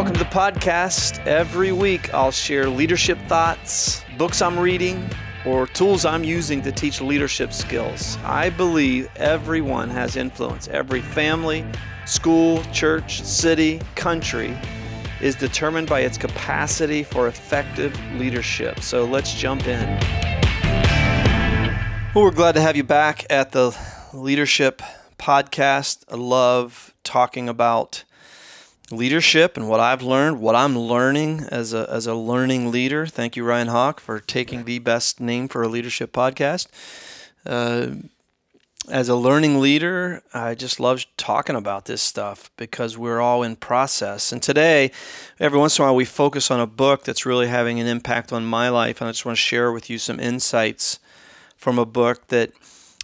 welcome to the podcast. Every week I'll share leadership thoughts, books I'm reading, or tools I'm using to teach leadership skills. I believe everyone has influence. Every family, school, church, city, country is determined by its capacity for effective leadership. So let's jump in. Well, we're glad to have you back at the Leadership Podcast. I love talking about leadership and what I've learned, what I'm learning as a, as a learning leader. Thank you, Ryan Hawk, for taking the best name for a leadership podcast. Uh, as a learning leader, I just love talking about this stuff because we're all in process. And today, every once in a while, we focus on a book that's really having an impact on my life. And I just want to share with you some insights from a book that,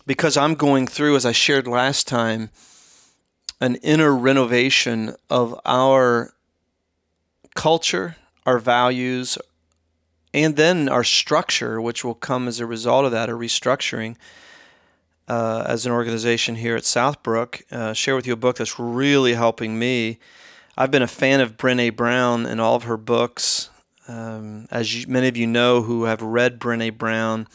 because I'm going through, as I shared last time, an inner renovation of our culture, our values, and then our structure, which will come as a result of that, a restructuring uh, as an organization here at Southbrook. Uh, share with you a book that's really helping me. I've been a fan of Brene Brown and all of her books. Um, as you, many of you know who have read Brene Brown,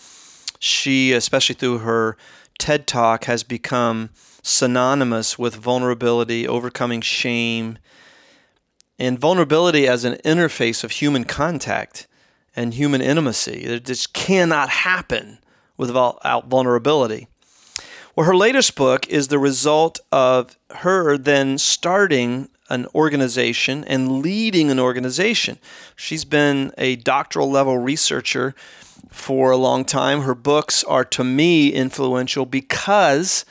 she, especially through her TED Talk, has become synonymous with vulnerability, overcoming shame, and vulnerability as an interface of human contact and human intimacy. It just cannot happen without vulnerability. Well, her latest book is the result of her then starting an organization and leading an organization. She's been a doctoral level researcher for a long time. Her books are to me influential because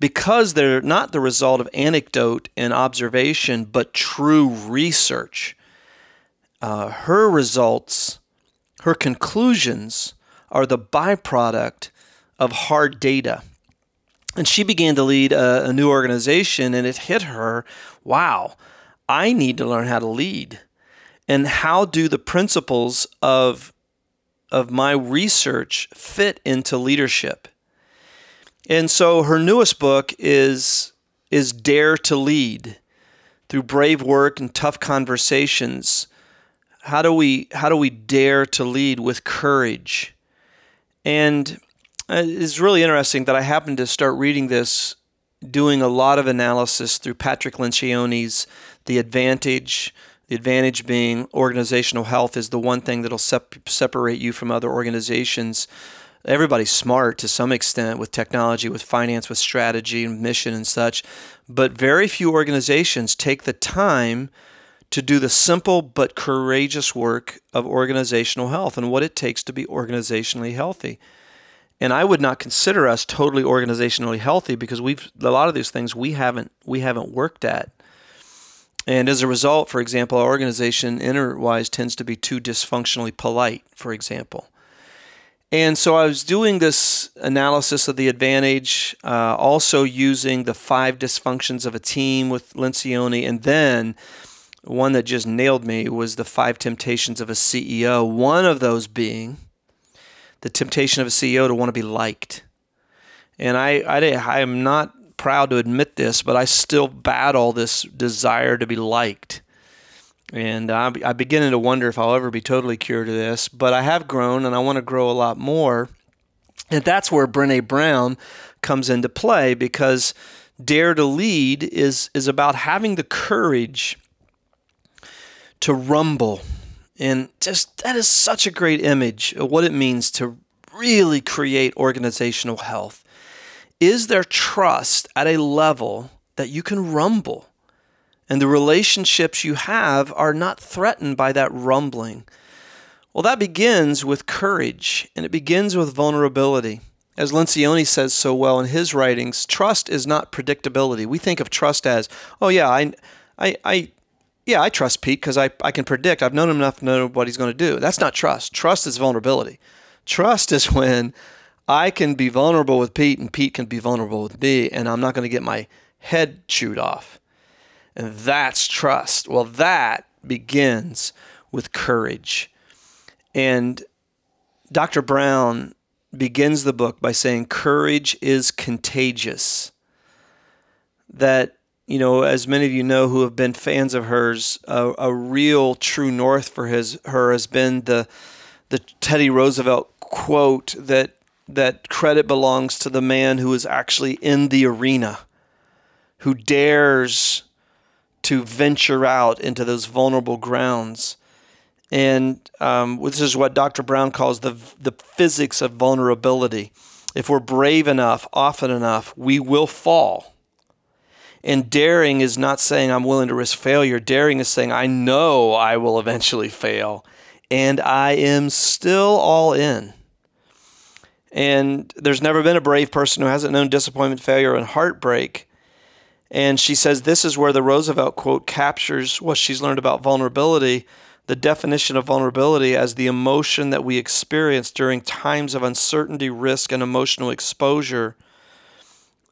because they're not the result of anecdote and observation, but true research. Uh, her results, her conclusions, are the byproduct of hard data. And she began to lead a, a new organization, and it hit her wow, I need to learn how to lead. And how do the principles of, of my research fit into leadership? And so her newest book is is Dare to Lead through brave work and tough conversations. How do we how do we dare to lead with courage? And uh, it's really interesting that I happened to start reading this doing a lot of analysis through Patrick Lencioni's The Advantage. The advantage being organizational health is the one thing that'll sep- separate you from other organizations everybody's smart to some extent with technology, with finance, with strategy and mission and such, but very few organizations take the time to do the simple but courageous work of organizational health and what it takes to be organizationally healthy. And I would not consider us totally organizationally healthy because we've a lot of these things we haven't we haven't worked at. And as a result, for example, our organization inner-wise tends to be too dysfunctionally polite, for example. And so I was doing this analysis of the advantage, uh, also using the five dysfunctions of a team with Lencioni, and then one that just nailed me was the five temptations of a CEO. One of those being the temptation of a CEO to want to be liked. And I, I, I am not proud to admit this, but I still battle this desire to be liked. And I'm, I'm beginning to wonder if I'll ever be totally cured of this, but I have grown and I want to grow a lot more. And that's where Brene Brown comes into play because Dare to Lead is, is about having the courage to rumble. And just that is such a great image of what it means to really create organizational health. Is there trust at a level that you can rumble? And the relationships you have are not threatened by that rumbling. Well, that begins with courage and it begins with vulnerability. As Lencioni says so well in his writings, trust is not predictability. We think of trust as, oh yeah, I, I, I yeah, I trust Pete because I, I can predict. I've known him enough to know what he's going to do. That's not trust. Trust is vulnerability. Trust is when I can be vulnerable with Pete and Pete can be vulnerable with me, and I'm not going to get my head chewed off. And that's trust. Well, that begins with courage. And Dr. Brown begins the book by saying, Courage is contagious. That you know, as many of you know who have been fans of hers, a, a real true north for his her has been the the Teddy Roosevelt quote that that credit belongs to the man who is actually in the arena, who dares to venture out into those vulnerable grounds. And um, this is what Dr. Brown calls the, the physics of vulnerability. If we're brave enough, often enough, we will fall. And daring is not saying I'm willing to risk failure. Daring is saying I know I will eventually fail and I am still all in. And there's never been a brave person who hasn't known disappointment, failure, and heartbreak. And she says this is where the Roosevelt quote captures what she's learned about vulnerability the definition of vulnerability as the emotion that we experience during times of uncertainty, risk, and emotional exposure.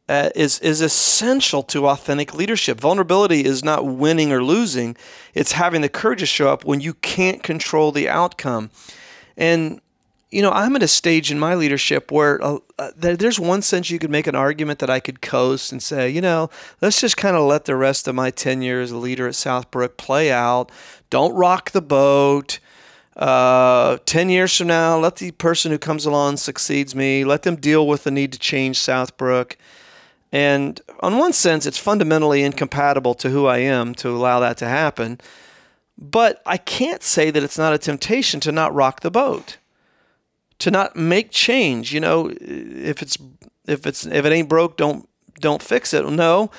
Uh, is is essential to authentic leadership. Vulnerability is not winning or losing; it's having the courage to show up when you can't control the outcome. And you know, I'm at a stage in my leadership where uh, uh, there's one sense you could make an argument that I could coast and say, you know, let's just kind of let the rest of my tenure as a leader at Southbrook play out. Don't rock the boat. Uh, 10 years from now, let the person who comes along succeeds me, let them deal with the need to change Southbrook. And on one sense, it's fundamentally incompatible to who I am to allow that to happen. But I can't say that it's not a temptation to not rock the boat to not make change. You know, if it's if it's if it ain't broke, don't don't fix it. No,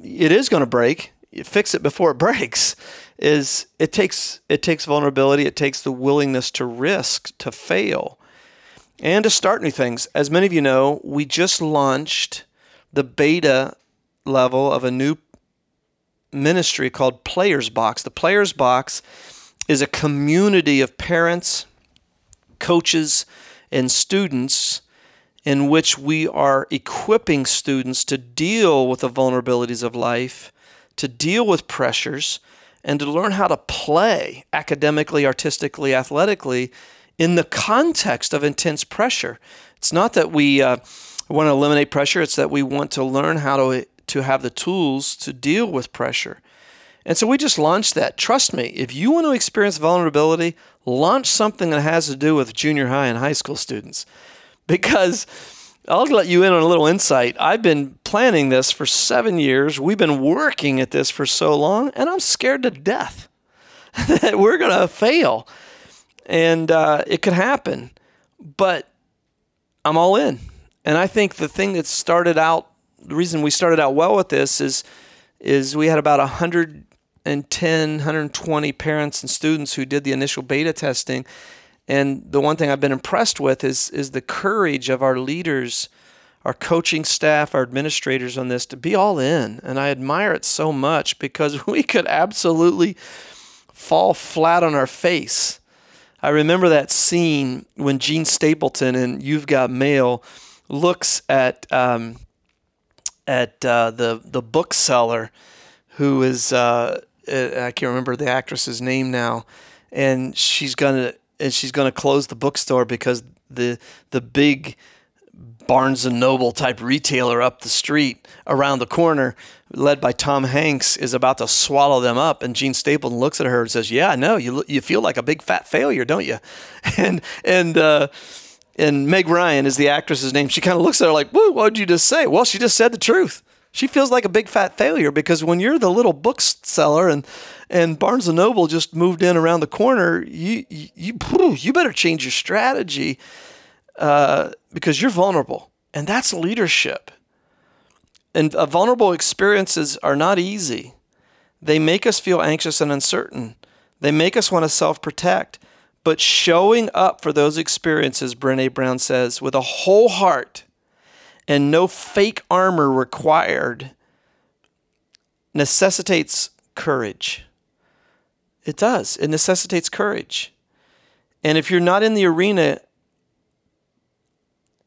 it is going to break. You fix it before it breaks. Is it takes it takes vulnerability. It takes the willingness to risk to fail, and to start new things. As many of you know, we just launched the beta level of a new ministry called Players Box. The Players Box is a community of parents coaches and students in which we are equipping students to deal with the vulnerabilities of life, to deal with pressures, and to learn how to play academically, artistically, athletically in the context of intense pressure. It's not that we uh, want to eliminate pressure, it's that we want to learn how to, to have the tools to deal with pressure. And so we just launched that. Trust me, if you want to experience vulnerability, launch something that has to do with junior high and high school students. Because I'll let you in on a little insight. I've been planning this for seven years. We've been working at this for so long, and I'm scared to death that we're going to fail. And uh, it could happen. But I'm all in. And I think the thing that started out, the reason we started out well with this is, is we had about 100 110, 120 parents and students who did the initial beta testing. And the one thing I've been impressed with is, is the courage of our leaders, our coaching staff, our administrators on this to be all in. And I admire it so much because we could absolutely fall flat on our face. I remember that scene when Jean Stapleton in You've Got Mail looks at um, at uh, the the bookseller who is uh, uh, I can't remember the actress's name now, and she's gonna and she's gonna close the bookstore because the the big Barnes and Noble type retailer up the street around the corner, led by Tom Hanks, is about to swallow them up. And Jean Stapleton looks at her and says, "Yeah, I know. you you feel like a big fat failure, don't you?" And and uh, and Meg Ryan is the actress's name. She kind of looks at her like, "Whoa, what did you just say?" Well, she just said the truth she feels like a big fat failure because when you're the little bookseller and and Barnes and Noble just moved in around the corner, you you you better change your strategy uh, because you're vulnerable, and that's leadership. And uh, vulnerable experiences are not easy. They make us feel anxious and uncertain. They make us want to self protect. But showing up for those experiences, Brene Brown says, with a whole heart and no fake armor required necessitates courage. It does. It necessitates courage. And if you're not in the arena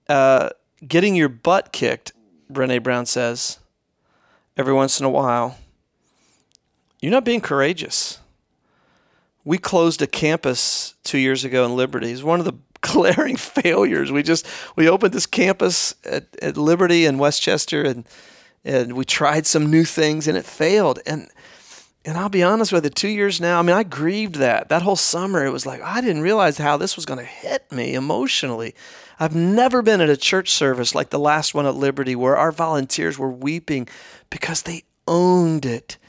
uh, getting your butt kicked, Brene Brown says, every once in a while, you're not being courageous. We closed a campus two years ago in Liberty. It's one of the glaring failures. We just we opened this campus at, at Liberty in Westchester, and and we tried some new things and it failed. And and I'll be honest with you, two years now, I mean, I grieved that. That whole summer, it was like, I didn't realize how this was going to hit me emotionally. I've never been at a church service like the last one at Liberty where our volunteers were weeping because they owned it.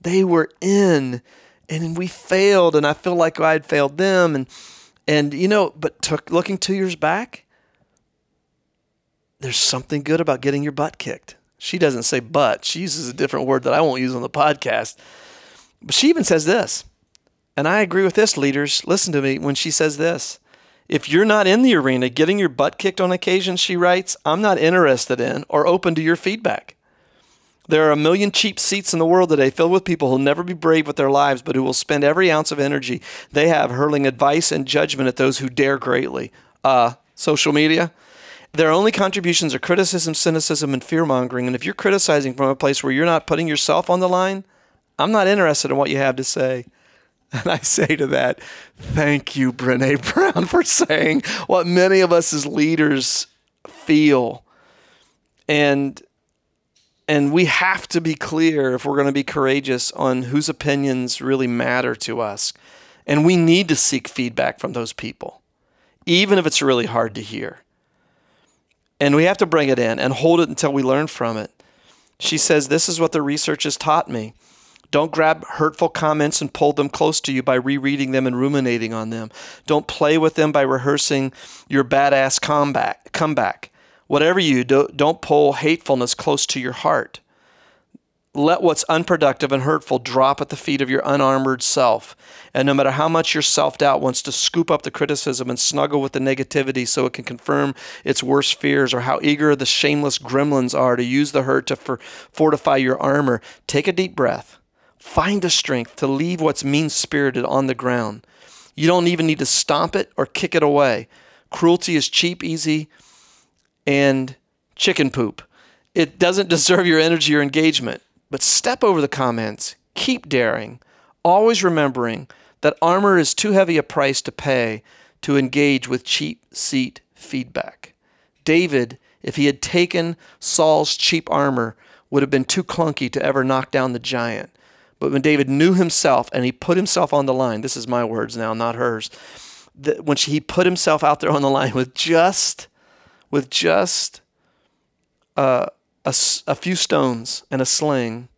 They were in and we failed and I feel like I had failed them and and you know, but took looking 2 years back, there's something good about getting your butt kicked. She doesn't say butt. She uses a different word that I won't use on the podcast. But she even says this. And I agree with this, leaders. Listen to me when she says this. If you're not in the arena getting your butt kicked on occasion, she writes, I'm not interested in or open to your feedback. There are a million cheap seats in the world today filled with people who'll never be brave with their lives, but who will spend every ounce of energy they have hurling advice and judgment at those who dare greatly. Uh, social media. Their only contributions are criticism, cynicism, and fear mongering. And if you're criticizing from a place where you're not putting yourself on the line, I'm not interested in what you have to say. And I say to that, thank you, Brene Brown, for saying what many of us as leaders feel. And and we have to be clear if we're going to be courageous on whose opinions really matter to us. And we need to seek feedback from those people, even if it's really hard to hear. And we have to bring it in and hold it until we learn from it. She says, This is what the research has taught me. Don't grab hurtful comments and pull them close to you by rereading them and ruminating on them. Don't play with them by rehearsing your badass comeback. comeback. Whatever you do, don't pull hatefulness close to your heart. Let what's unproductive and hurtful drop at the feet of your unarmored self. And no matter how much your self doubt wants to scoop up the criticism and snuggle with the negativity so it can confirm its worst fears, or how eager the shameless gremlins are to use the hurt to for, fortify your armor, take a deep breath Find the strength to leave what's mean spirited on the ground. You don't even need to stomp it or kick it away. Cruelty is cheap, easy, and chicken poop. It doesn't deserve your energy or engagement. But step over the comments. Keep daring, always remembering that armor is too heavy a price to pay to engage with cheap seat feedback. David, if he had taken Saul's cheap armor, would have been too clunky to ever knock down the giant. But when David knew himself and he put himself on the line, this is my words now, not hers. That when he put himself out there on the line with just, with just uh, a, a few stones and a sling,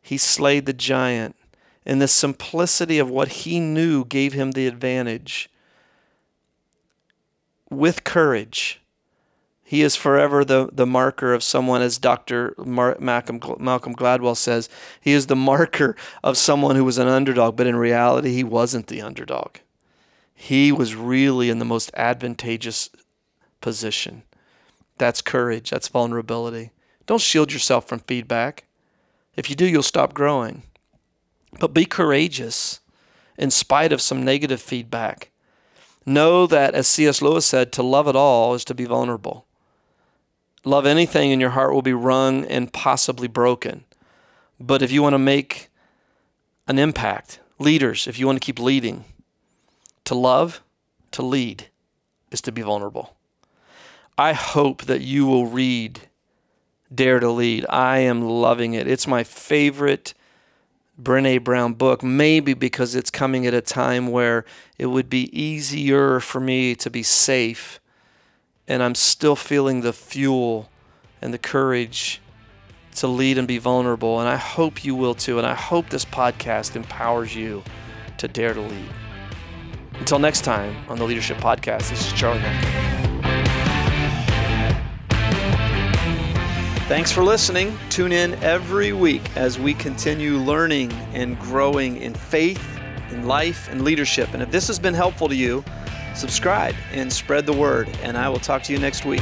he slayed the giant. And the simplicity of what he knew gave him the advantage. With courage, he is forever the, the marker of someone, as Dr. Mar- Malcolm, Malcolm Gladwell says, he is the marker of someone who was an underdog, but in reality, he wasn't the underdog. He was really in the most advantageous position. That's courage, that's vulnerability. Don't shield yourself from feedback. If you do, you'll stop growing. But be courageous in spite of some negative feedback. Know that, as C.S. Lewis said, to love at all is to be vulnerable love anything and your heart will be wrung and possibly broken. But if you want to make an impact, leaders, if you want to keep leading, to love, to lead, is to be vulnerable. I hope that you will read Dare to Lead. I am loving it. It's my favorite Brene Brown book, maybe because it's coming at a time where it would be easier for me to be safe and I'm still feeling the fuel and the courage to lead and be vulnerable. And I hope you will too. And I hope this podcast empowers you to dare to lead. Until next time on the Leadership Podcast, this is Charlie Thanks for listening. Tune in every week as we continue learning and growing in faith, in life, and leadership. And if this has been helpful to you, subscribe and spread the word. And I will talk to you next week.